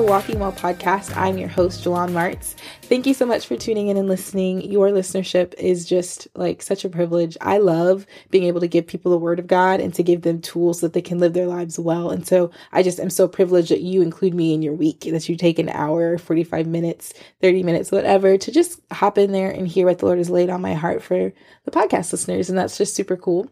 the Walking Well podcast. I'm your host, Jalon Martz. Thank you so much for tuning in and listening. Your listenership is just like such a privilege. I love being able to give people the word of God and to give them tools that they can live their lives well. And so I just am so privileged that you include me in your week, that you take an hour, 45 minutes, 30 minutes, whatever, to just hop in there and hear what the Lord has laid on my heart for the podcast listeners. And that's just super cool.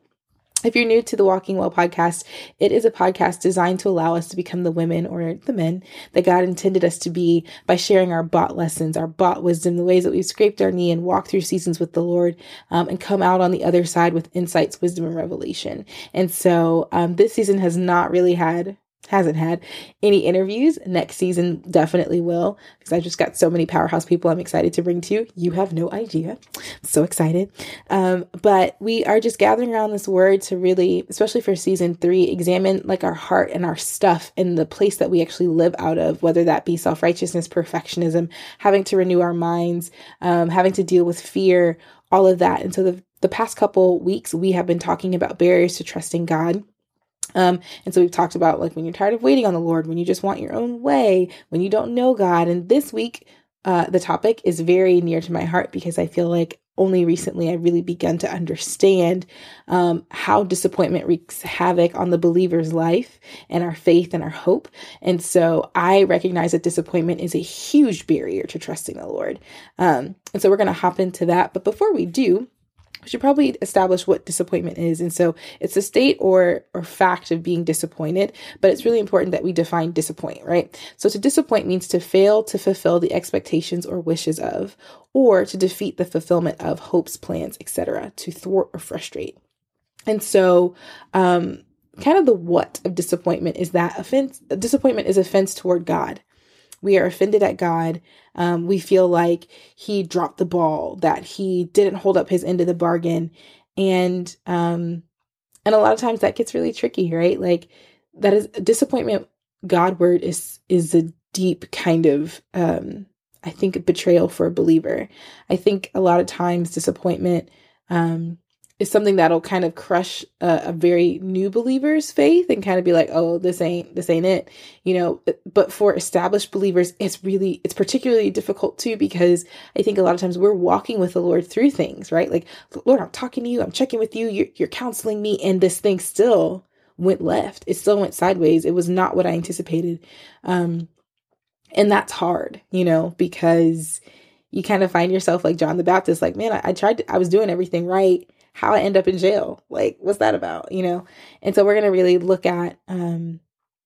If you're new to the Walking Well podcast, it is a podcast designed to allow us to become the women or the men that God intended us to be by sharing our bought lessons, our bought wisdom, the ways that we've scraped our knee and walked through seasons with the Lord um, and come out on the other side with insights, wisdom, and revelation. And so um, this season has not really had hasn't had any interviews. Next season definitely will because I just got so many powerhouse people I'm excited to bring to you. You have no idea. I'm so excited. Um, but we are just gathering around this word to really, especially for season three, examine like our heart and our stuff and the place that we actually live out of, whether that be self righteousness, perfectionism, having to renew our minds, um, having to deal with fear, all of that. And so the, the past couple weeks, we have been talking about barriers to trusting God um, and so we've talked about like when you're tired of waiting on the Lord, when you just want your own way, when you don't know God. And this week, uh, the topic is very near to my heart because I feel like only recently I really begun to understand um, how disappointment wreaks havoc on the believer's life and our faith and our hope. And so I recognize that disappointment is a huge barrier to trusting the Lord. Um, and so we're going to hop into that. But before we do, should probably establish what disappointment is. And so it's a state or or fact of being disappointed, but it's really important that we define disappoint, right? So to disappoint means to fail to fulfill the expectations or wishes of, or to defeat the fulfillment of hopes, plans, etc., to thwart or frustrate. And so um kind of the what of disappointment is that offense disappointment is offense toward God. We are offended at God. Um, we feel like he dropped the ball, that he didn't hold up his end of the bargain. And um, and a lot of times that gets really tricky, right? Like that is disappointment Godward is is a deep kind of um I think betrayal for a believer. I think a lot of times disappointment um is something that'll kind of crush a, a, very new believer's faith and kind of be like oh this ain't this ain't it you know? But for established believers it's really it's particularly difficult too because i think a lot of times we're walking with the lord through things right? Like lord i'm talking to you i'm checking with you you're, you're counseling me and this thing still went left. It still went sideways. It was not what i anticipated. Um and that's hard you know because you kind of find yourself like john the baptist like man i, I tried to, i was doing everything right how I end up in jail. Like, what's that about? You know? And so we're going to really look at um,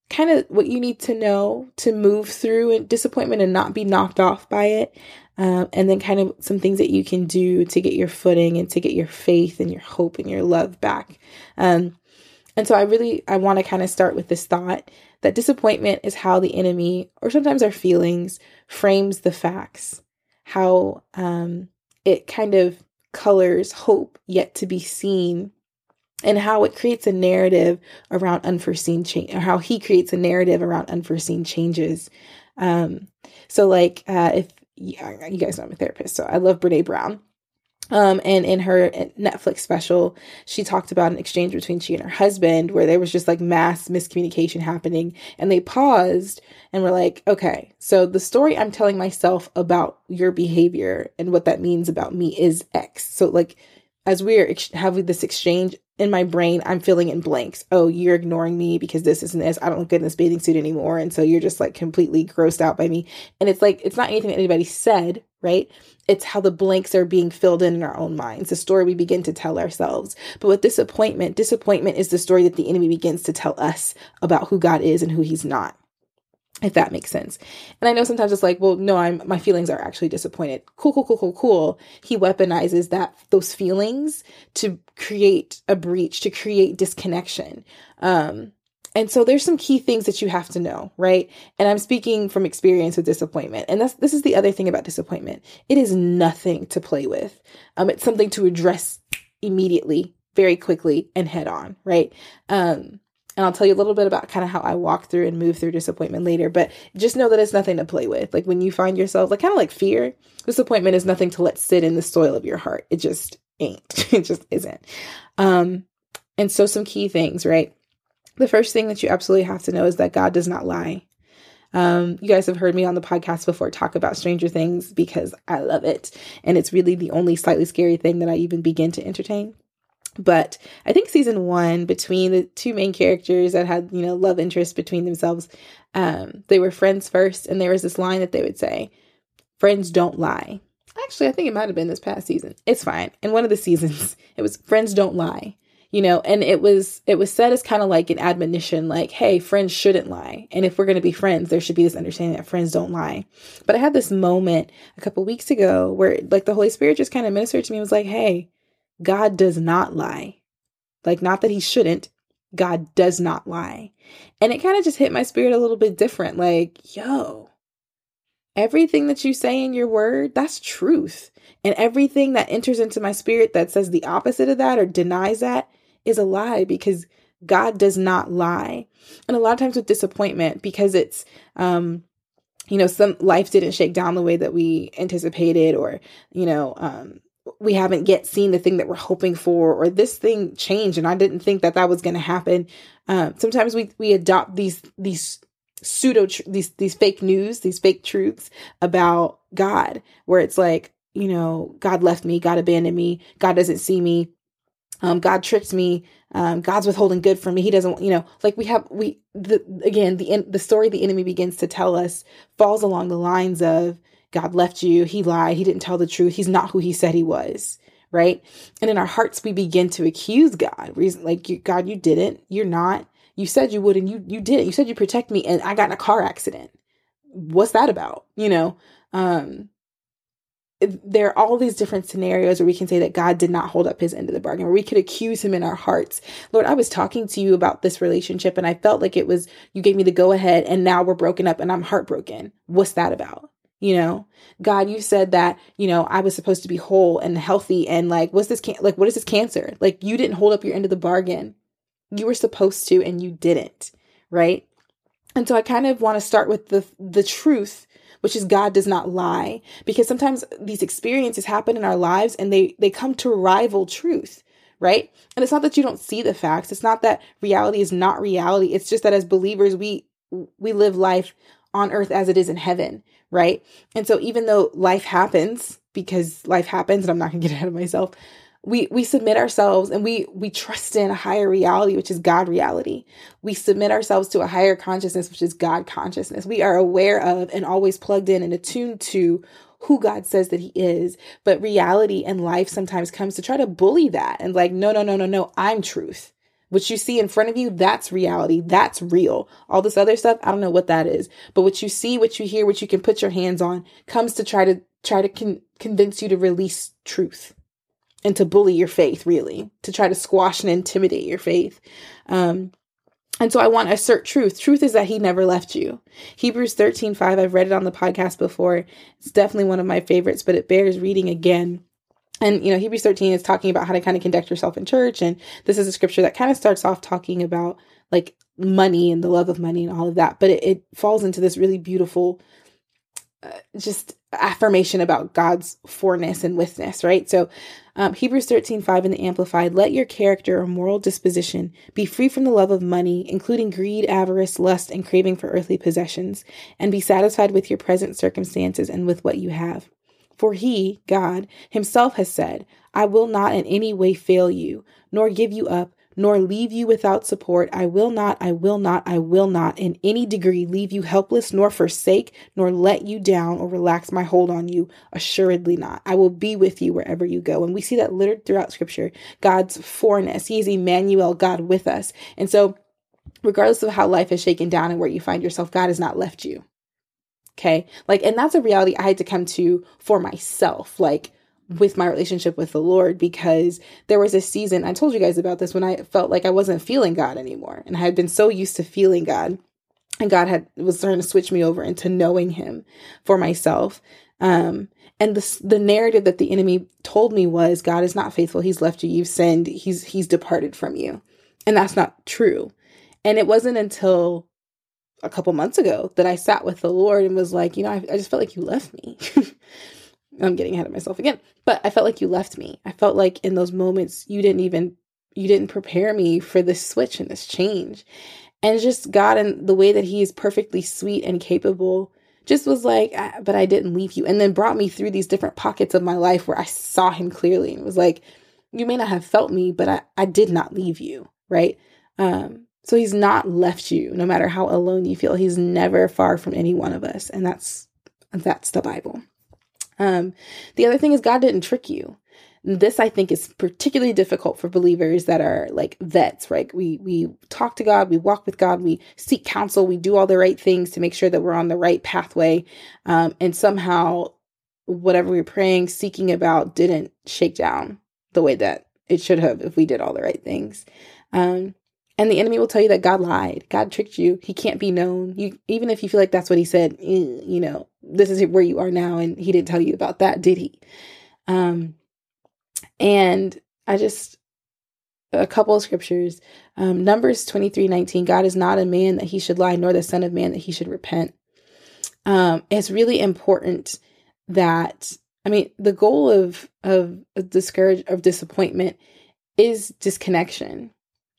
kind of what you need to know to move through disappointment and not be knocked off by it. Um, and then kind of some things that you can do to get your footing and to get your faith and your hope and your love back. Um, and so I really I want to kind of start with this thought that disappointment is how the enemy or sometimes our feelings frames the facts. How um, it kind of colors hope yet to be seen and how it creates a narrative around unforeseen change or how he creates a narrative around unforeseen changes. Um so like uh if yeah, you guys know i'm a therapist so i love brene brown um, and in her Netflix special, she talked about an exchange between she and her husband where there was just like mass miscommunication happening. And they paused and were like, okay, so the story I'm telling myself about your behavior and what that means about me is X. So, like, as we're ex- having this exchange in my brain, I'm filling in blanks. Oh, you're ignoring me because this isn't this. I don't look good in this bathing suit anymore. And so you're just like completely grossed out by me. And it's like, it's not anything that anybody said, right? It's how the blanks are being filled in in our own minds, the story we begin to tell ourselves. But with disappointment, disappointment is the story that the enemy begins to tell us about who God is and who he's not if that makes sense. And I know sometimes it's like, well, no, I'm my feelings are actually disappointed. Cool, cool, cool, cool, cool. He weaponizes that those feelings to create a breach, to create disconnection. Um, and so there's some key things that you have to know, right? And I'm speaking from experience with disappointment. And that's this is the other thing about disappointment. It is nothing to play with. Um, it's something to address immediately, very quickly, and head on, right? Um, and I'll tell you a little bit about kind of how I walk through and move through disappointment later, but just know that it's nothing to play with. Like when you find yourself, like kind of like fear, disappointment is nothing to let sit in the soil of your heart. It just ain't. it just isn't. Um, and so some key things, right? The first thing that you absolutely have to know is that God does not lie. Um, you guys have heard me on the podcast before talk about Stranger Things because I love it. And it's really the only slightly scary thing that I even begin to entertain. But I think season one, between the two main characters that had, you know, love interest between themselves, um, they were friends first. And there was this line that they would say, Friends don't lie. Actually, I think it might have been this past season. It's fine. In one of the seasons, it was Friends don't lie you know and it was it was said as kind of like an admonition like hey friends shouldn't lie. And if we're going to be friends there should be this understanding that friends don't lie. But i had this moment a couple weeks ago where like the holy spirit just kind of ministered to me and was like hey god does not lie. Like not that he shouldn't god does not lie. And it kind of just hit my spirit a little bit different like yo everything that you say in your word that's truth. And everything that enters into my spirit that says the opposite of that or denies that is a lie because God does not lie. And a lot of times with disappointment, because it's, um, you know, some life didn't shake down the way that we anticipated, or, you know, um, we haven't yet seen the thing that we're hoping for, or this thing changed and I didn't think that that was going to happen. Um, sometimes we, we adopt these, these pseudo, these, these fake news, these fake truths about God, where it's like, you know, God left me, God abandoned me, God doesn't see me, um, God tricked me. Um, God's withholding good from me. He doesn't, you know, like we have, we, the, again, the, the story the enemy begins to tell us falls along the lines of God left you. He lied. He didn't tell the truth. He's not who he said he was. Right. And in our hearts, we begin to accuse God. Reason like, God, you didn't. You're not. You said you would, and you you didn't. You said you protect me, and I got in a car accident. What's that about? You know. Um, there are all these different scenarios where we can say that God did not hold up his end of the bargain, where we could accuse him in our hearts. Lord, I was talking to you about this relationship and I felt like it was, you gave me the go ahead and now we're broken up and I'm heartbroken. What's that about? You know, God, you said that, you know, I was supposed to be whole and healthy and like, what's this, can- like, what is this cancer? Like, you didn't hold up your end of the bargain. You were supposed to and you didn't, right? And so I kind of want to start with the the truth which is God does not lie. Because sometimes these experiences happen in our lives and they, they come to rival truth right? And it's not that you don't see the facts. It's not that reality is not reality. It's just that as believers, we we live life on earth as it is in heaven, right? And so even though life happens, because life happens, and I'm not gonna get ahead of myself, we we submit ourselves and we we trust in a higher reality which is god reality. We submit ourselves to a higher consciousness which is god consciousness. We are aware of and always plugged in and attuned to who god says that he is. But reality and life sometimes comes to try to bully that and like no no no no no i'm truth. What you see in front of you that's reality. That's real. All this other stuff i don't know what that is. But what you see what you hear what you can put your hands on comes to try to try to con- convince you to release truth and to bully your faith, really, to try to squash and intimidate your faith. Um, and so I want to assert truth. Truth is that he never left you. Hebrews 13, 5, I've read it on the podcast before. It's definitely one of my favorites, but it bears reading again. And, you know, Hebrews 13 is talking about how to kind of conduct yourself in church. And this is a scripture that kind of starts off talking about like money and the love of money and all of that. But it, it falls into this really beautiful, uh, just affirmation about God's forness and withness, right? So um, Hebrews 13, 5 in the Amplified, let your character or moral disposition be free from the love of money, including greed, avarice, lust, and craving for earthly possessions, and be satisfied with your present circumstances and with what you have. For he, God, himself has said, I will not in any way fail you, nor give you up, nor leave you without support. I will not, I will not, I will not in any degree leave you helpless, nor forsake, nor let you down or relax my hold on you. Assuredly not. I will be with you wherever you go. And we see that littered throughout scripture. God's forness. He is Emmanuel, God with us. And so, regardless of how life is shaken down and where you find yourself, God has not left you. Okay. Like, and that's a reality I had to come to for myself. Like, with my relationship with the Lord because there was a season, I told you guys about this, when I felt like I wasn't feeling God anymore. And I had been so used to feeling God. And God had was starting to switch me over into knowing him for myself. Um, and the the narrative that the enemy told me was God is not faithful. He's left you. You've sinned. He's he's departed from you. And that's not true. And it wasn't until a couple months ago that I sat with the Lord and was like, you know, I, I just felt like you left me. I'm getting ahead of myself again. But I felt like you left me. I felt like in those moments you didn't even you didn't prepare me for this switch and this change. And just God and the way that He is perfectly sweet and capable just was like, ah, but I didn't leave you. And then brought me through these different pockets of my life where I saw Him clearly and was like, you may not have felt me, but I, I did not leave you, right? Um, so He's not left you, no matter how alone you feel. He's never far from any one of us. And that's that's the Bible. Um, the other thing is God didn't trick you. This I think is particularly difficult for believers that are like vets, right? We we talk to God, we walk with God, we seek counsel, we do all the right things to make sure that we're on the right pathway, um, and somehow whatever we are praying, seeking about, didn't shake down the way that it should have if we did all the right things. Um, and the enemy will tell you that God lied, God tricked you, He can't be known. You even if you feel like that's what He said, eh, you know, this is where you are now, and He didn't tell you about that, did He? Um, and I just, a couple of scriptures. Um, Numbers 23 19, God is not a man that he should lie, nor the son of man that he should repent. Um, it's really important that, I mean, the goal of, of, of discourage, of disappointment is disconnection.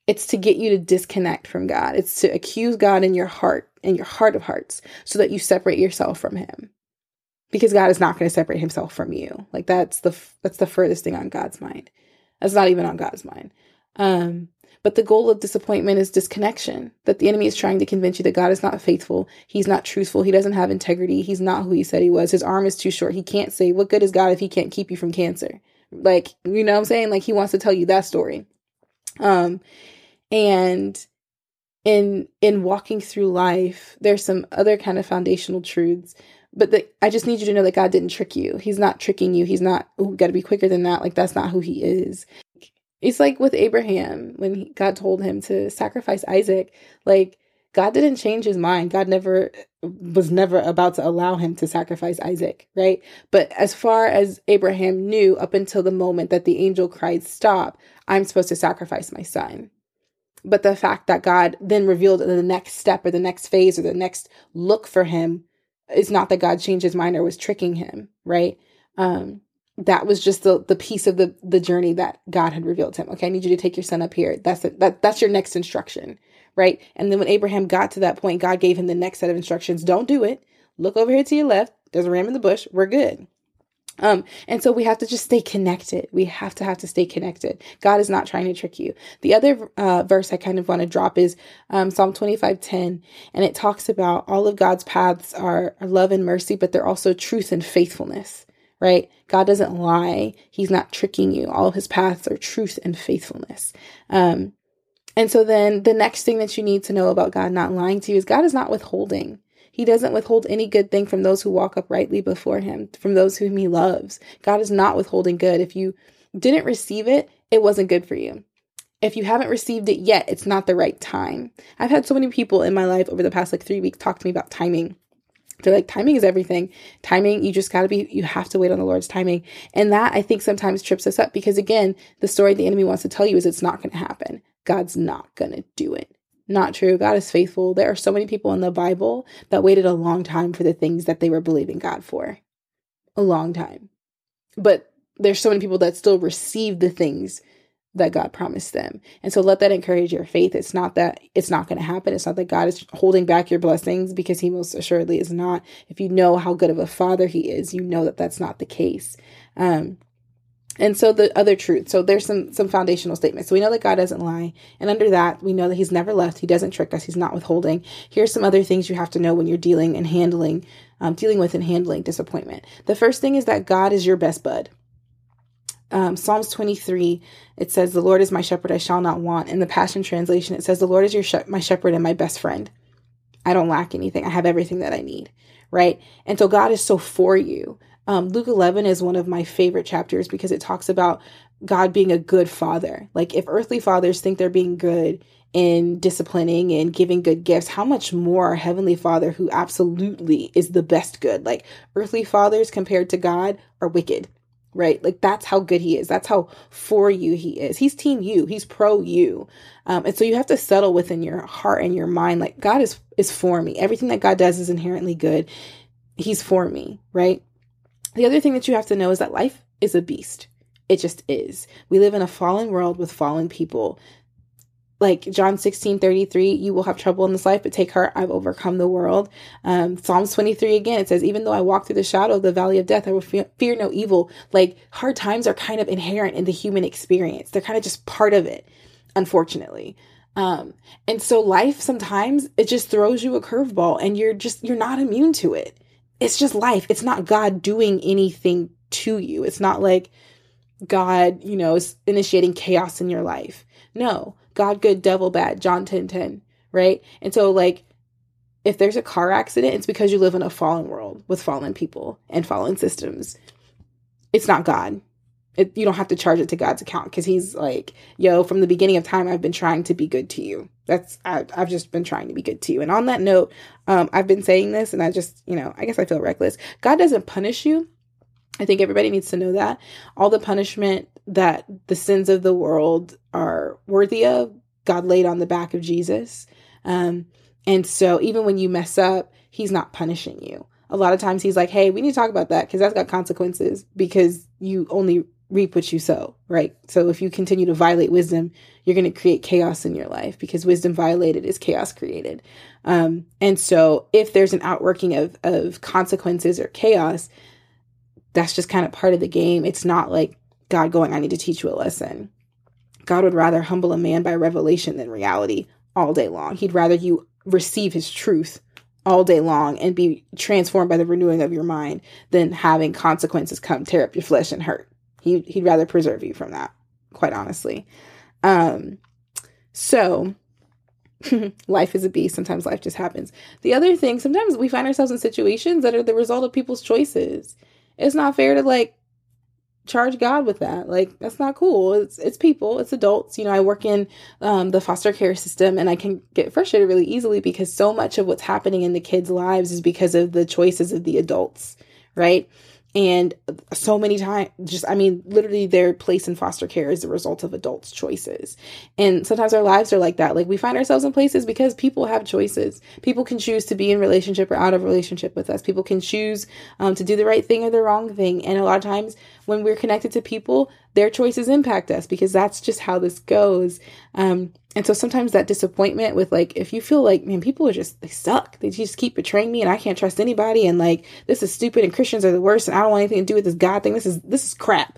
It's to get you to disconnect from God. It's to accuse God in your heart, in your heart of hearts, so that you separate yourself from him because God is not going to separate himself from you. Like that's the that's the furthest thing on God's mind. That's not even on God's mind. Um, but the goal of disappointment is disconnection. That the enemy is trying to convince you that God is not faithful. He's not truthful. He doesn't have integrity. He's not who he said he was. His arm is too short. He can't say, What good is God if he can't keep you from cancer? Like, you know what I'm saying? Like he wants to tell you that story. Um, and in in walking through life, there's some other kind of foundational truths but the, I just need you to know that God didn't trick you. He's not tricking you. He's not, got to be quicker than that. Like, that's not who he is. It's like with Abraham when he, God told him to sacrifice Isaac. Like, God didn't change his mind. God never was never about to allow him to sacrifice Isaac, right? But as far as Abraham knew, up until the moment that the angel cried, Stop, I'm supposed to sacrifice my son. But the fact that God then revealed the next step or the next phase or the next look for him is not that God changed his mind or was tricking him, right? Um, that was just the the piece of the the journey that God had revealed to him. Okay, I need you to take your son up here. That's the, that that's your next instruction, right? And then when Abraham got to that point, God gave him the next set of instructions. Don't do it. Look over here to your left. There's a ram in the bush. We're good. Um, and so we have to just stay connected. We have to have to stay connected. God is not trying to trick you. The other uh, verse I kind of want to drop is um, Psalm 25 10, and it talks about all of God's paths are, are love and mercy, but they're also truth and faithfulness, right? God doesn't lie, He's not tricking you. All His paths are truth and faithfulness. Um, and so then the next thing that you need to know about God not lying to you is God is not withholding. He doesn't withhold any good thing from those who walk uprightly before him, from those whom he loves. God is not withholding good. If you didn't receive it, it wasn't good for you. If you haven't received it yet, it's not the right time. I've had so many people in my life over the past like three weeks talk to me about timing. They're like, timing is everything. Timing, you just got to be, you have to wait on the Lord's timing. And that I think sometimes trips us up because, again, the story the enemy wants to tell you is it's not to happen. God's not to do it. Not true. God is faithful. There are so many people in the Bible that waited a long time for the things that they were believing God for. A long time. But there's so many people that still receive the things that God promised them. And so let that encourage your faith. It's not that it's not going to happen. It's not that God is holding back your blessings because he most assuredly is not. If you know how good of a father he is, you know that that's not the case. Um, and so the other truth. So there's some some foundational statements. So we know that God doesn't lie, and under that we know that He's never left. He doesn't trick us. He's not withholding. Here's some other things you have to know when you're dealing and handling, um, dealing with and handling disappointment. The first thing is that God is your best bud. Um, Psalms 23, it says, "The Lord is my shepherd; I shall not want." In the Passion Translation, it says, "The Lord is your my shepherd and my best friend. I don't lack anything. I have everything that I need." Right, and so God is so for you. Um, Luke 11 is one of my favorite chapters because it talks about God being a good father. Like, if earthly fathers think they're being good in disciplining and giving good gifts, how much more our Heavenly Father, who absolutely is the best good? Like, earthly fathers compared to God are wicked, right? Like, that's how good He is. That's how for you He is. He's team you, He's pro you. Um, and so you have to settle within your heart and your mind, like, God is, is for me. Everything that God does is inherently good. He's for me, right? The other thing that you have to know is that life is a beast. It just is. We live in a fallen world with fallen people. like John 16 33, you will have trouble in this life, but take heart, I've overcome the world. Um, Psalms 23 again, it says, even though I walk through the shadow of the valley of death, I will fear, fear no evil. Like hard times are kind of inherent in the human experience, they're kind of just part of it, unfortunately. Um, and so life sometimes it just throws you a curveball and you're just, you're not immune to it. It's just life. It's not God doing anything to you. It's not like God, you know, is initiating chaos in your life. No, God good, devil bad, John 10 10, right? And so, like, if there's a car accident, it's because you live in a fallen world with fallen people and fallen systems. It's not God. It, you don't have to charge it to God's account because He's like, yo, from the beginning of time, I've been trying to be good to you. That's I, have just been trying to be good to you. And on that note, um, I've been saying this, and I just, you know, I guess I feel reckless. God doesn't punish you. I think everybody needs to know that all the punishment that the sins of the world are worthy of, God laid on the back of Jesus. Um, and so even when you mess up, He's not punishing you. A lot of times He's like, hey, we need to talk about that because that's got consequences because you only reap what you sow, right? So if you continue to violate wisdom, you're going to create chaos in your life because wisdom violated is chaos created. Um, and so if there's an outworking of, of consequences or chaos, that's just kind of part of the game. It's not like God going, I need to teach you a lesson. God would rather humble a man by revelation than reality all day long. He'd rather you receive his truth all day long and be transformed by the renewing of your mind than having consequences come tear up your flesh and hurt. He, he'd rather preserve you from that, quite honestly. Um, so life is a beast. Sometimes life just happens. The other thing, sometimes we find ourselves in situations that are the result of people's choices. It's not fair to like charge God with that. Like that's not cool. It's it's people, it's adults. You know, I work in um, the foster care system, and I can get frustrated really easily because so much of what's happening in the kids' lives is because of the choices of the adults, right? And so many times, just, I mean, literally their place in foster care is the result of adults' choices. And sometimes our lives are like that. Like we find ourselves in places because people have choices. People can choose to be in relationship or out of relationship with us. People can choose um, to do the right thing or the wrong thing. And a lot of times when we're connected to people, their choices impact us because that's just how this goes. Um, and so sometimes that disappointment with like, if you feel like, man, people are just, they suck. They just keep betraying me and I can't trust anybody. And like, this is stupid and Christians are the worst and I don't want anything to do with this God thing. This is, this is crap.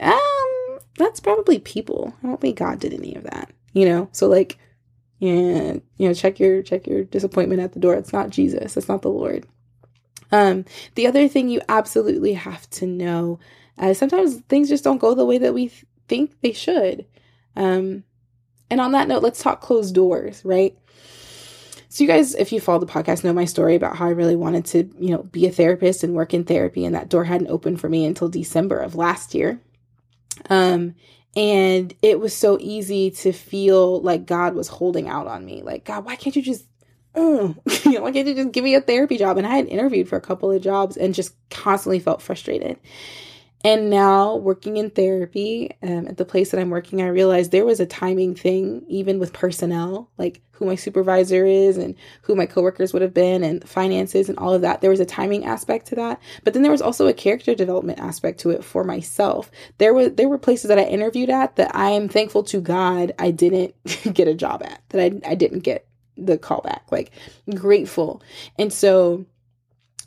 Um, that's probably people. I don't think God did any of that, you know? So like, yeah, you know, check your, check your disappointment at the door. It's not Jesus. It's not the Lord. Um, the other thing you absolutely have to know, uh, sometimes things just don't go the way that we th- think they should. Um, and on that note, let's talk closed doors, right? So you guys, if you follow the podcast, know my story about how I really wanted to, you know, be a therapist and work in therapy, and that door hadn't opened for me until December of last year. Um, and it was so easy to feel like God was holding out on me. Like, God, why can't you just oh, you know, you just give me a therapy job? And I had interviewed for a couple of jobs and just constantly felt frustrated. And now, working in therapy um, at the place that I'm working, I realized there was a timing thing, even with personnel, like who my supervisor is and who my coworkers would have been, and finances and all of that. There was a timing aspect to that, but then there was also a character development aspect to it for myself. There were there were places that I interviewed at that I am thankful to God I didn't get a job at, that I I didn't get the callback, like grateful. And so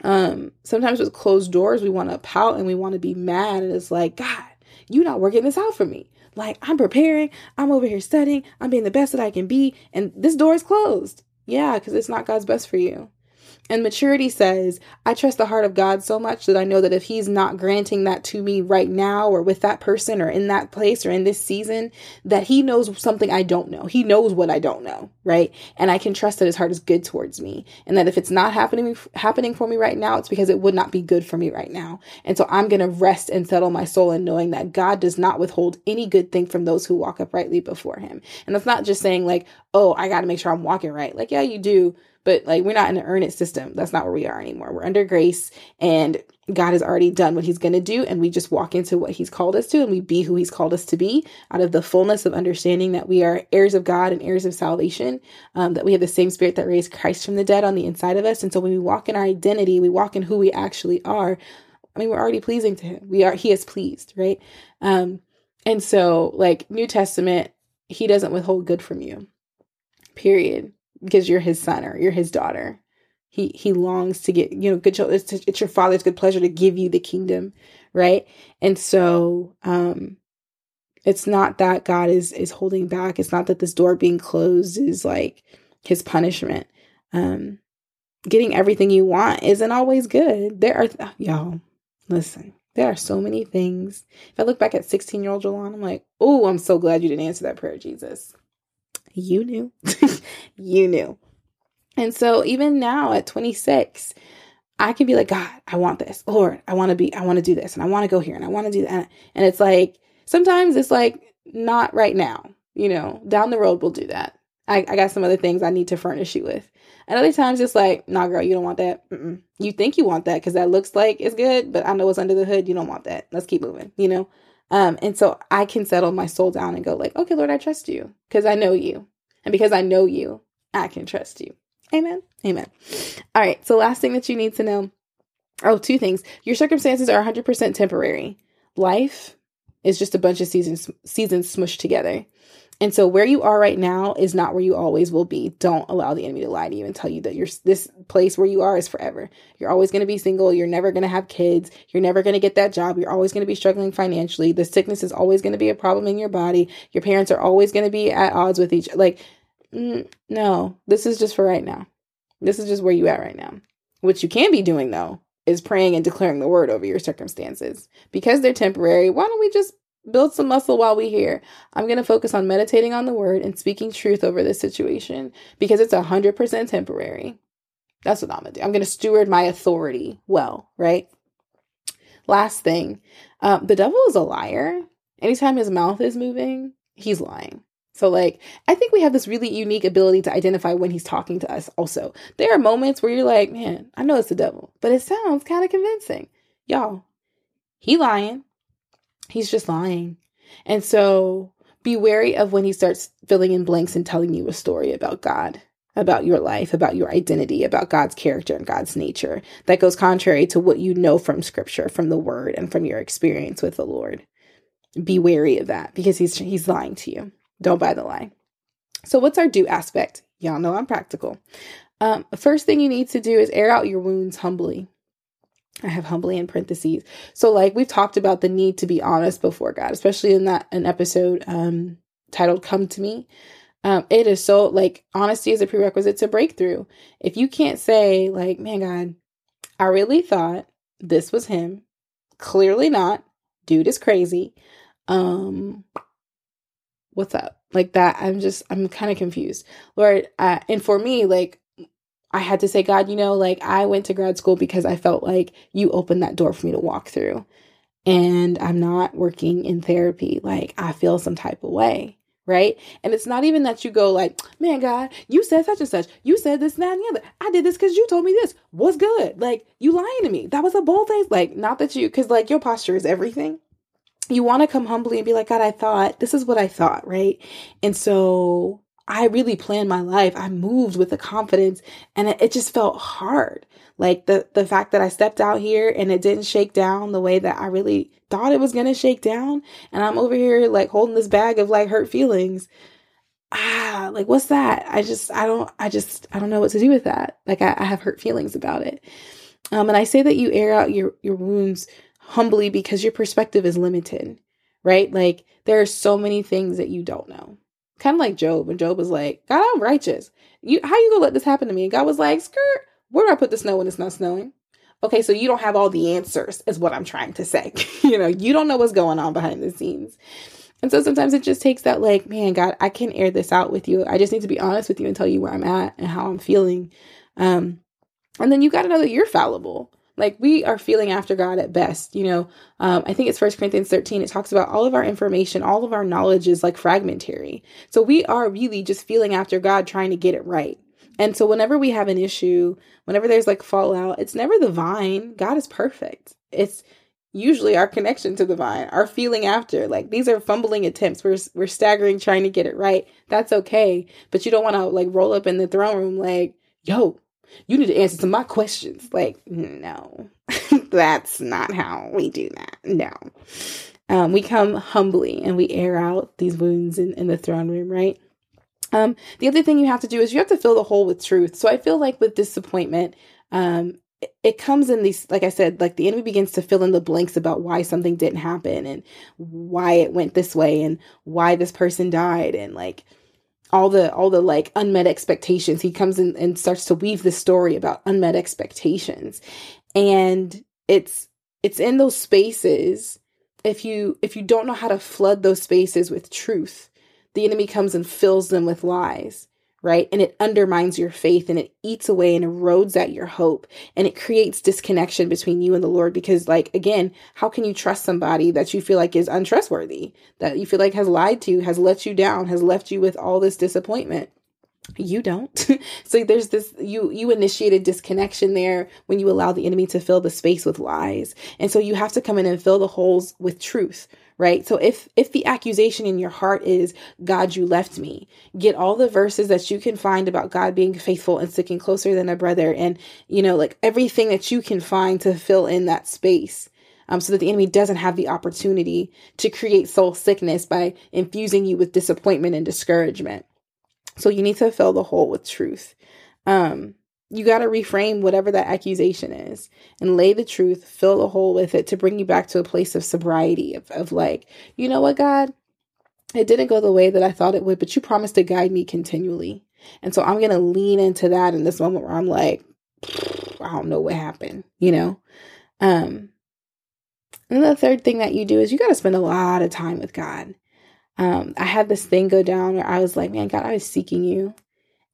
um sometimes with closed doors we want to pout and we want to be mad and it's like god you're not working this out for me. Like i'm preparing i'm over here studying i'm being the best that i can be and this door is closed. Yeah because it's not god's best for you and maturity says, I trust the heart of God so much that I know that if He's not granting that to me right now, or with that person, or in that place, or in this season, that He knows something I don't know. He knows what I don't know, right? And I can trust that His heart is good towards me, and that if it's not happening happening for me right now, it's because it would not be good for me right now. And so I'm gonna rest and settle my soul in knowing that God does not withhold any good thing from those who walk uprightly before Him. And that's not just saying like, oh, I got to make sure I'm walking right. Like, yeah, you do but like we're not in an earn it system. That's not where we are anymore. We're under grace and God has already done what he's going to do and we just walk into what he's called us to and we be who he's called us to be out of the fullness of understanding that we are heirs of God and heirs of salvation, um, that we have the same spirit that raised Christ from the dead on the inside of us. And so when we walk in our identity, we walk in who we actually are. I mean, we're already pleasing to him. We are, he is pleased, right? Um, and so like New Testament, he doesn't withhold good from you. Period. Because you're his son or you're his daughter. He he longs to get, you know, good it's, it's your father's good pleasure to give you the kingdom, right? And so um it's not that God is is holding back. It's not that this door being closed is like his punishment. Um getting everything you want isn't always good. There are y'all, listen. There are so many things. If I look back at 16 year old Jelon, I'm like, oh, I'm so glad you didn't answer that prayer, Jesus. You knew. you knew. And so even now at 26, I can be like, God, I want this. Lord, I want to be, I want to do this and I want to go here and I want to do that. And it's like, sometimes it's like, not right now. You know, down the road, we'll do that. I, I got some other things I need to furnish you with. And other times it's like, nah, girl, you don't want that. Mm-mm. You think you want that because that looks like it's good, but I know what's under the hood. You don't want that. Let's keep moving, you know? Um, and so I can settle my soul down and go like, okay, Lord, I trust you because I know you. And because I know you, I can trust you. Amen. Amen. All right. So last thing that you need to know. Oh, two things. Your circumstances are 100% temporary. Life is just a bunch of seasons seasons smushed together. And so where you are right now is not where you always will be. Don't allow the enemy to lie to you and tell you that you're this place where you are is forever. You're always going to be single, you're never going to have kids, you're never going to get that job, you're always going to be struggling financially. The sickness is always going to be a problem in your body. Your parents are always going to be at odds with each like no, this is just for right now. This is just where you at right now. What you can be doing though is praying and declaring the word over your circumstances. Because they're temporary, why don't we just build some muscle while we here. I'm going to focus on meditating on the word and speaking truth over this situation because it's 100% temporary. That's what I'm going to do. I'm going to steward my authority well, right? Last thing um, the devil is a liar. Anytime his mouth is moving, he's lying. So, like, I think we have this really unique ability to identify when he's talking to us, also. There are moments where you're like, man, I know it's the devil, but it sounds kind of convincing. Y'all, he lying He's just lying. And so be wary of when he starts filling in blanks and telling you a story about God, about your life, about your identity, about God's character and God's nature that goes contrary to what you know from scripture, from the word, and from your experience with the Lord. Be wary of that because he's he's lying to you. Don't buy the lie. So what's our do aspect? Y'all know I'm practical. Um, first thing you need to do is air out your wounds humbly. I have humbly in parentheses. So like we've talked about the need to be honest before God, especially in that an episode um titled Come to Me. Um, it is so like honesty is a prerequisite to breakthrough. If you can't say, like, man, God, I really thought this was him. Clearly not. Dude is crazy. Um, what's up? Like that. I'm just, I'm kind of confused. Lord, uh, and for me, like, I had to say, God, you know, like I went to grad school because I felt like you opened that door for me to walk through. And I'm not working in therapy. Like I feel some type of way. Right. And it's not even that you go like, man, God, you said such and such. You said this, and that, and the other. I did this because you told me this. What's good? Like you lying to me. That was a bold face. Like, not that you, because like your posture is everything you want to come humbly and be like, God, I thought this is what I thought, right? And so I really planned my life. I moved with the confidence and it, it, just felt hard. Like the the fact that I stepped out here and it didn't shake down the way that I really thought it was going to shake down and I'm over here like holding this bag of like hurt feelings. Ah, like what's that? I just I don't I just I don't know what to do with that. Like I, I have hurt feelings about it. Um and I say that you air out your your wounds humbly because your perspective is limited, right? Like there are so many things that you don't know Kind of like Job. And Job was like, God, I'm righteous. You how you gonna let this happen to me? And God was like, skirt, where do I put the snow when it's not snowing? Okay, so you don't have all the answers, is what I'm trying to say. you know, you don't know what's going on behind the scenes. And so sometimes it just takes that, like, man, God, I can air this out with you. I just need to be honest with you and tell you where I'm at and how I'm feeling. Um, and then you got to know that you're fallible. Like we are feeling after God at best, you know. Um, I think it's First Corinthians 13. It talks about all of our information, all of our knowledge is like fragmentary. So we are really just feeling after God, trying to get it right. And so whenever we have an issue, whenever there's like fallout, it's never the vine. God is perfect. It's usually our connection to the vine, our feeling after. Like these are fumbling attempts. We're we're staggering trying to get it right. That's okay, but you don't want to like roll up in the throne room like, "Yo, you need to answer to my questions. Like, no, that's not how we do that. No. um, we come humbly and we air out these wounds in, in the throne room, right? Um, the other thing you have to do is you have to fill the hole with truth. So I feel like with disappointment, um, it, it comes in these, like I said, like the enemy begins to fill in the blanks about why something didn't happen and why it went this way and why this person died and like all the all the like unmet expectations. He comes in and starts to weave the story about unmet expectations, and it's it's in those spaces if you if you don't know how to flood those spaces with truth the enemy comes and fills them with lies right? And it undermines your faith and it eats away and erodes at your hope and it creates disconnection between you and the lord because like again how can you trust somebody that you feel like is untrustworthy that you feel like has lied to you has let you down has left you with all this disappointment? You don't. So there's this you you initiated disconnection there when you allow the enemy to fill the space with lies. And so you have to come in and fill the holes with truth right so if if the accusation in your heart is god you left me get all the verses that you can find about god being faithful and sticking closer than a brother and you know like everything that you can find to fill in that space um, so that the enemy doesn't have the opportunity to create soul sickness by infusing you with disappointment and discouragement so you need to fill the hole with truth. Um, you got to reframe whatever that accusation is and lay the truth, fill the hole with it to bring you back to a place of sobriety, of, of like, you know what, God, it didn't go the way that I thought it would, but you promised to guide me continually. And so I'm going to lean into that in this moment where I'm like, I don't know what happened, you know? Um, and the third thing that you do is you got to spend a lot of time with God um, I had this thing go down where I was like, man, God, I was seeking you.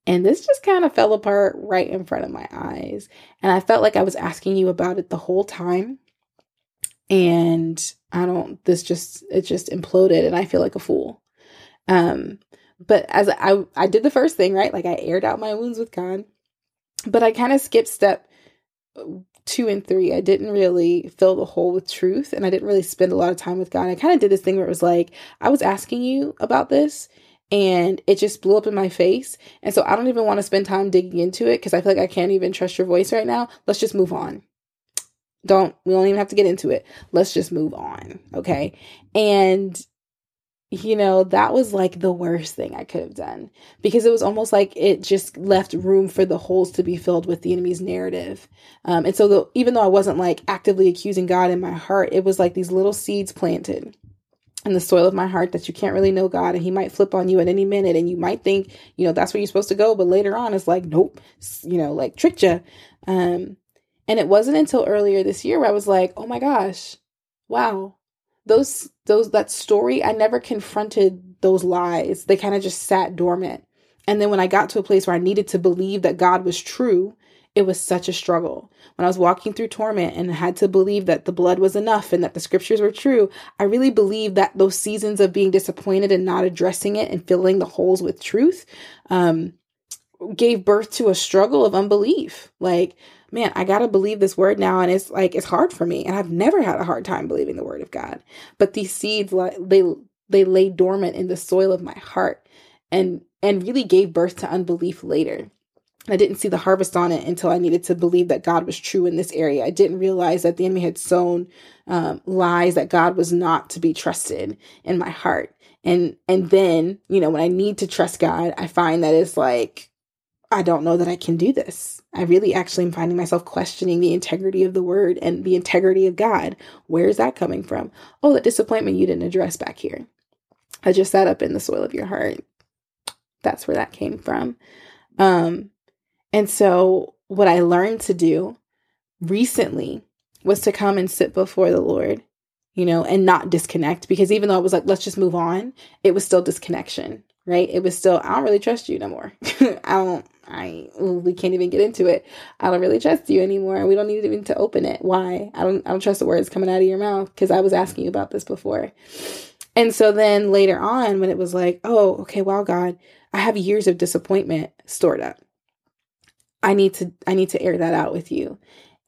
And this just kind of fell apart right in front of my eyes. And I felt like I was asking you about it the whole time. And I don't, this just, it just imploded and I feel like a fool. Um, but as I, I did the first thing, right? Like I aired out my wounds with God, but I kind of skipped step two and three, I didn't really fill the hole with truth and I didn't really spend a lot of time with God. I kind of did this thing where it was like, I was asking you about this and it just blew up in my face. And so I don't even want to spend time digging into it because I feel like I can't even trust your voice right now. Let's just move on. Don't, we don't even have to get into it. Let's just move on. Okay. And you know, that was like the worst thing I could have done because it was almost like it just left room for the holes to be filled with the enemy's narrative. Um, and so, the, even though I wasn't like actively accusing God in my heart, it was like these little seeds planted in the soil of my heart that you can't really know God and He might flip on you at any minute. And you might think, you know, that's where you're supposed to go. But later on, it's like, nope, you know, like tricked you. Um, and it wasn't until earlier this year where I was like, oh my gosh, wow, those those that story i never confronted those lies they kind of just sat dormant and then when i got to a place where i needed to believe that god was true it was such a struggle when i was walking through torment and had to believe that the blood was enough and that the scriptures were true i really believed that those seasons of being disappointed and not addressing it and filling the holes with truth um, gave birth to a struggle of unbelief like man, I got to believe this word now. And it's like, it's hard for me. And I've never had a hard time believing the word of God. But these seeds, they, they lay dormant in the soil of my heart and, and really gave birth to unbelief later. I didn't see the harvest on it until I needed to believe that God was true in this area. I didn't realize that the enemy had sown um, lies that God was not to be trusted in my heart. And and then you know when I need to trust God, I find that it's like I don't know that I can do this. I really actually am finding myself questioning the integrity of the word and the integrity of God. Where is that coming from? Oh, that disappointment you didn't address back here. I just sat up in the soil of your heart. That's where that came from. Um, and so, what I learned to do recently was to come and sit before the Lord, you know, and not disconnect because even though I was like, let's just move on, it was still disconnection, right? It was still, I don't really trust you no more. I don't, I we can't even get into it. I don't really trust you anymore. We don't need even to open it. Why? I don't I don't trust the words coming out of your mouth because I was asking you about this before. And so then later on when it was like, "Oh, okay, wow God, I have years of disappointment stored up. I need to I need to air that out with you."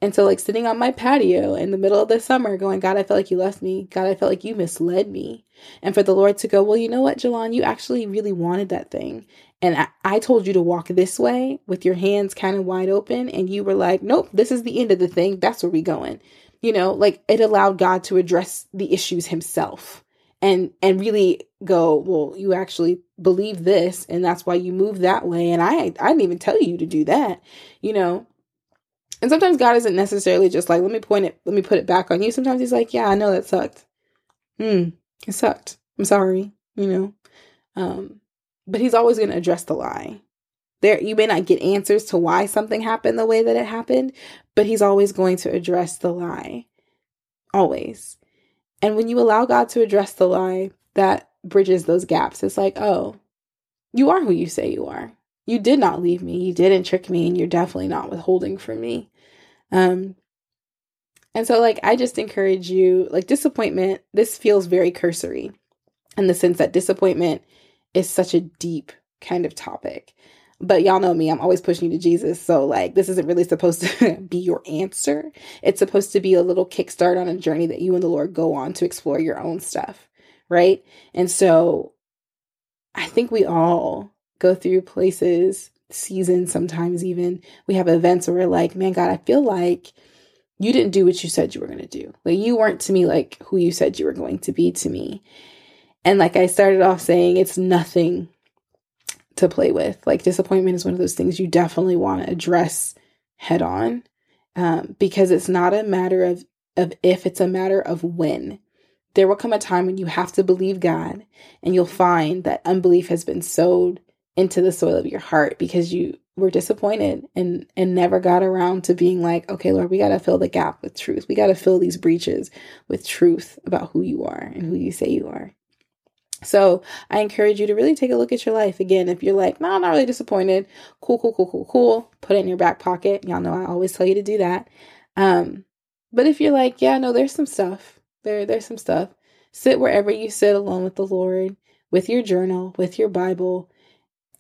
And so, like, sitting on my patio in the middle of the summer, going, God, I felt like you left me. God, I felt like you misled me. And for the Lord to go, Well, you know what, Jalon, you actually really wanted that thing. And I, I told you to walk this way with your hands kind of wide open. And you were like, Nope, this is the end of the thing. That's where we going. You know, like it allowed God to address the issues himself and and really go, well, you actually believe this and that's why you move that way and I I didn't even tell you to do that. You know, and sometimes God isn't necessarily just like, let me point it, let me put it back on you. Sometimes He's like, yeah, I know that sucked. Hmm, it sucked. I'm sorry, you know. Um, but He's always going to address the lie. There, you may not get answers to why something happened the way that it happened, but He's always going to address the lie. Always. And when you allow God to address the lie, that bridges those gaps. It's like, oh, you are who you say you are you did not leave me. You didn't trick me, and you're definitely not withholding from me. Um, and so, like, I just encourage you, like, disappointment, this feels very cursory in the sense that disappointment is such a deep kind of topic. But y'all know me, I'm always pushing you to Jesus. So, like, this isn't really supposed to be your answer. It's supposed to be a little kickstart on a journey that you and the Lord go on to explore your own stuff. Right. And so, I think we all go through places, seasons, sometimes even we have events where we're like, man, God, I feel like you didn't do what you said you were going to do. Like you weren't to me like who you said you were going to be to me. And like I started off saying, it's nothing to play with. Like disappointment is one of those things you definitely want to address head on um, because it's not a matter of of if, it's a matter of when. There will come a time when you have to believe God, and you'll find that unbelief has been sowed into the soil of your heart because you were disappointed and and never got around to being like okay lord we got to fill the gap with truth. We got to fill these breaches with truth about who you are and who you say you are. So i encourage you to really take a look at your life. Again if you're like no i'm not really disappointed cool cool cool cool cool. Put it in your back pocket. Y'all know i always tell you to do that. Um but if you're like yeah no there's some stuff there there's some stuff. Sit wherever you sit alone with the lord with your journal with your bible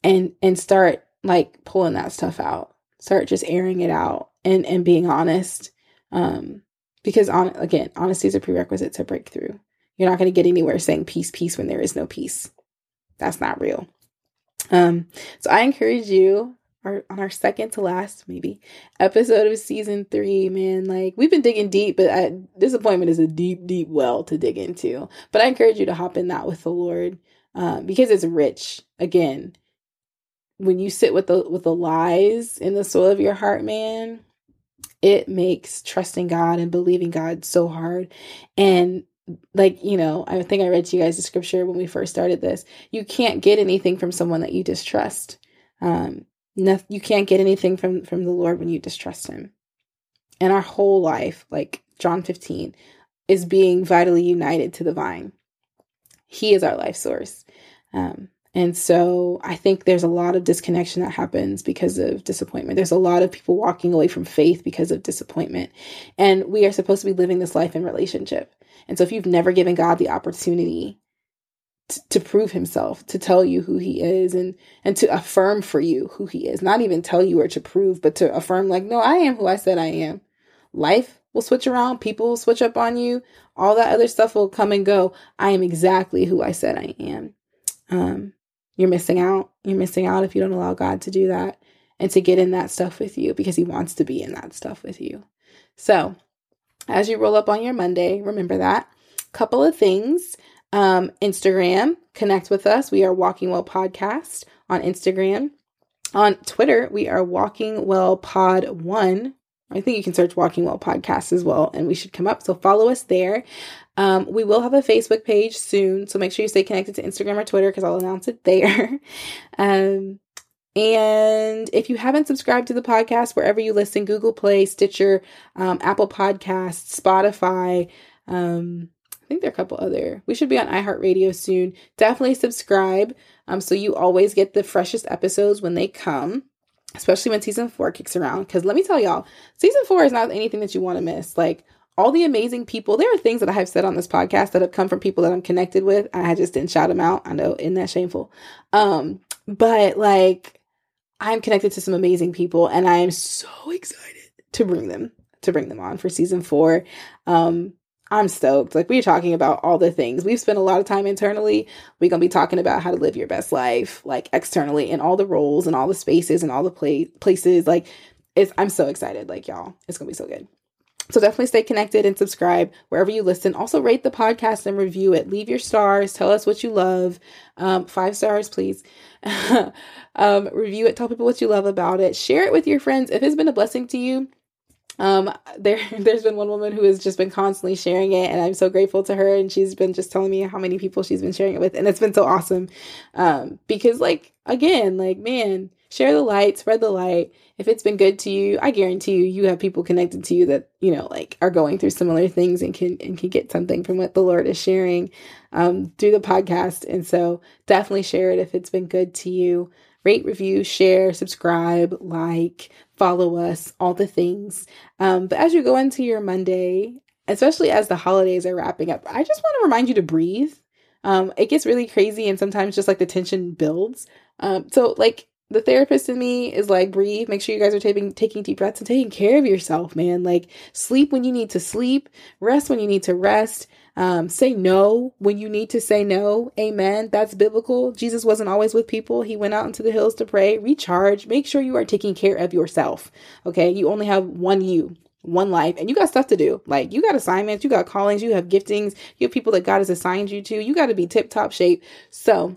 and and start like pulling that stuff out. Start just airing it out and and being honest um because on again honesty is a prerequisite to breakthrough. You're not going to get anywhere saying peace peace when there is no peace. That's not real. Um so i encourage you our, on our second to last maybe episode of season three man like we've been digging deep but I, disappointment is a deep deep well to dig into but i encourage you to hop in that with the lord uh, because it's rich again when you sit with the with the lies in the soil of your heart, man, it makes trusting God and believing God so hard. And like, you know, I think I read to you guys the scripture when we first started this. You can't get anything from someone that you distrust. Um, you can't get anything from from the Lord when you distrust him. And our whole life, like John 15, is being vitally united to the vine. He is our life source. Um, and so I think there's a lot of disconnection that happens because of disappointment. There's a lot of people walking away from faith because of disappointment. And we are supposed to be living this life in relationship. And so if you've never given God the opportunity to, prove himself, to tell you who he is and and to affirm for you who he is, not even tell you or to prove, but to affirm like, no, I am who I said I am. Life will switch around, people will switch up on you, all that other stuff will come and go. I am exactly who I said I am. Um, you're missing out. You're missing out if you don't allow God to do that and to get in that stuff with you because He wants to be in that stuff with you. So, as you roll up on your Monday, remember that. Couple of things. Um, Instagram, connect with us. We are Walking Well Podcast on Instagram. On Twitter, we are Walking Well Pod One. I think you can search Walking Well Podcast as well, and we should come up. So follow us there. Um, we will have a Facebook page soon, so make sure you stay connected to Instagram or Twitter because I'll announce it there. um, and if you haven't subscribed to the podcast, wherever you listen, Google Play, Stitcher, um, Apple Podcasts, Spotify, um, think there are a couple other. We should be on iHeartRadio soon. Definitely subscribe um, so you always get the freshest episodes when they come especially when season four kicks around. Because let me tell y'all, season four is not anything that you want to miss. Like all the amazing people. There are things that I have said on this podcast that have come from people that I'm connected with. I just didn't shout them out. I know, isn't that shameful? Um, but like I'm connected to some amazing people and I am so excited to bring them to bring them on for season four. Um, I'm stoked. Like we're talking about all the things. We've spent a lot of time internally. We're gonna be talking about how to live your best life, like externally in all the roles and all the spaces and all the play places. Like it's I'm so excited, like y'all. It's gonna be so good. So definitely stay connected and subscribe wherever you listen. Also rate the podcast and review it. Leave your stars. Tell us what you love. Um, five stars, please. um, review it. Tell people what you love about it. Share it with your friends. If it's been a blessing to you, um, there, there's been one woman who has just been constantly sharing it, and I'm so grateful to her. And she's been just telling me how many people she's been sharing it with, and it's been so awesome. Um, because like again, like man, share the light, spread the light. If it's been good to you, I guarantee you, you have people connected to you that you know like are going through similar things and can and can get something from what the Lord is sharing um, through the podcast. And so definitely share it if it's been good to you rate, review, share, subscribe, like, follow us, all the things. Um, but as you go into your Monday, especially as the holidays are wrapping up, I just want to remind you to breathe. Um, it gets really crazy, and sometimes just like the tension builds. Um, so, like, the therapist in me is like breathe make sure you guys are taking taking deep breaths and taking care of yourself man like sleep when you need to sleep rest when you need to rest um, say no when you need to say no. Amen. That's biblical. Jesus wasn't always with people. He went out into the hills to pray. Recharge. Make sure you are taking care of yourself. Okay. You only have one you one life and you got stuff to do. Like you got assignments, you got callings, you have giftings, you have people that God has assigned you to. You got to be tip top shape. So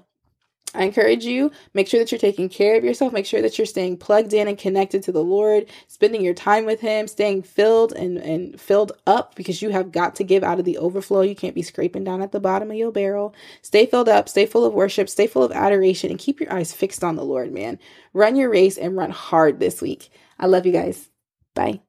I encourage you, make sure that you're taking care of yourself. Make sure that you're staying plugged in and connected to the Lord, spending your time with Him, staying filled and, and filled up because you have got to give out of the overflow. You can't be scraping down at the bottom of your barrel. Stay filled up, stay full of worship, stay full of adoration, and keep your eyes fixed on the Lord, man. Run your race and run hard this week. I love you guys. Bye.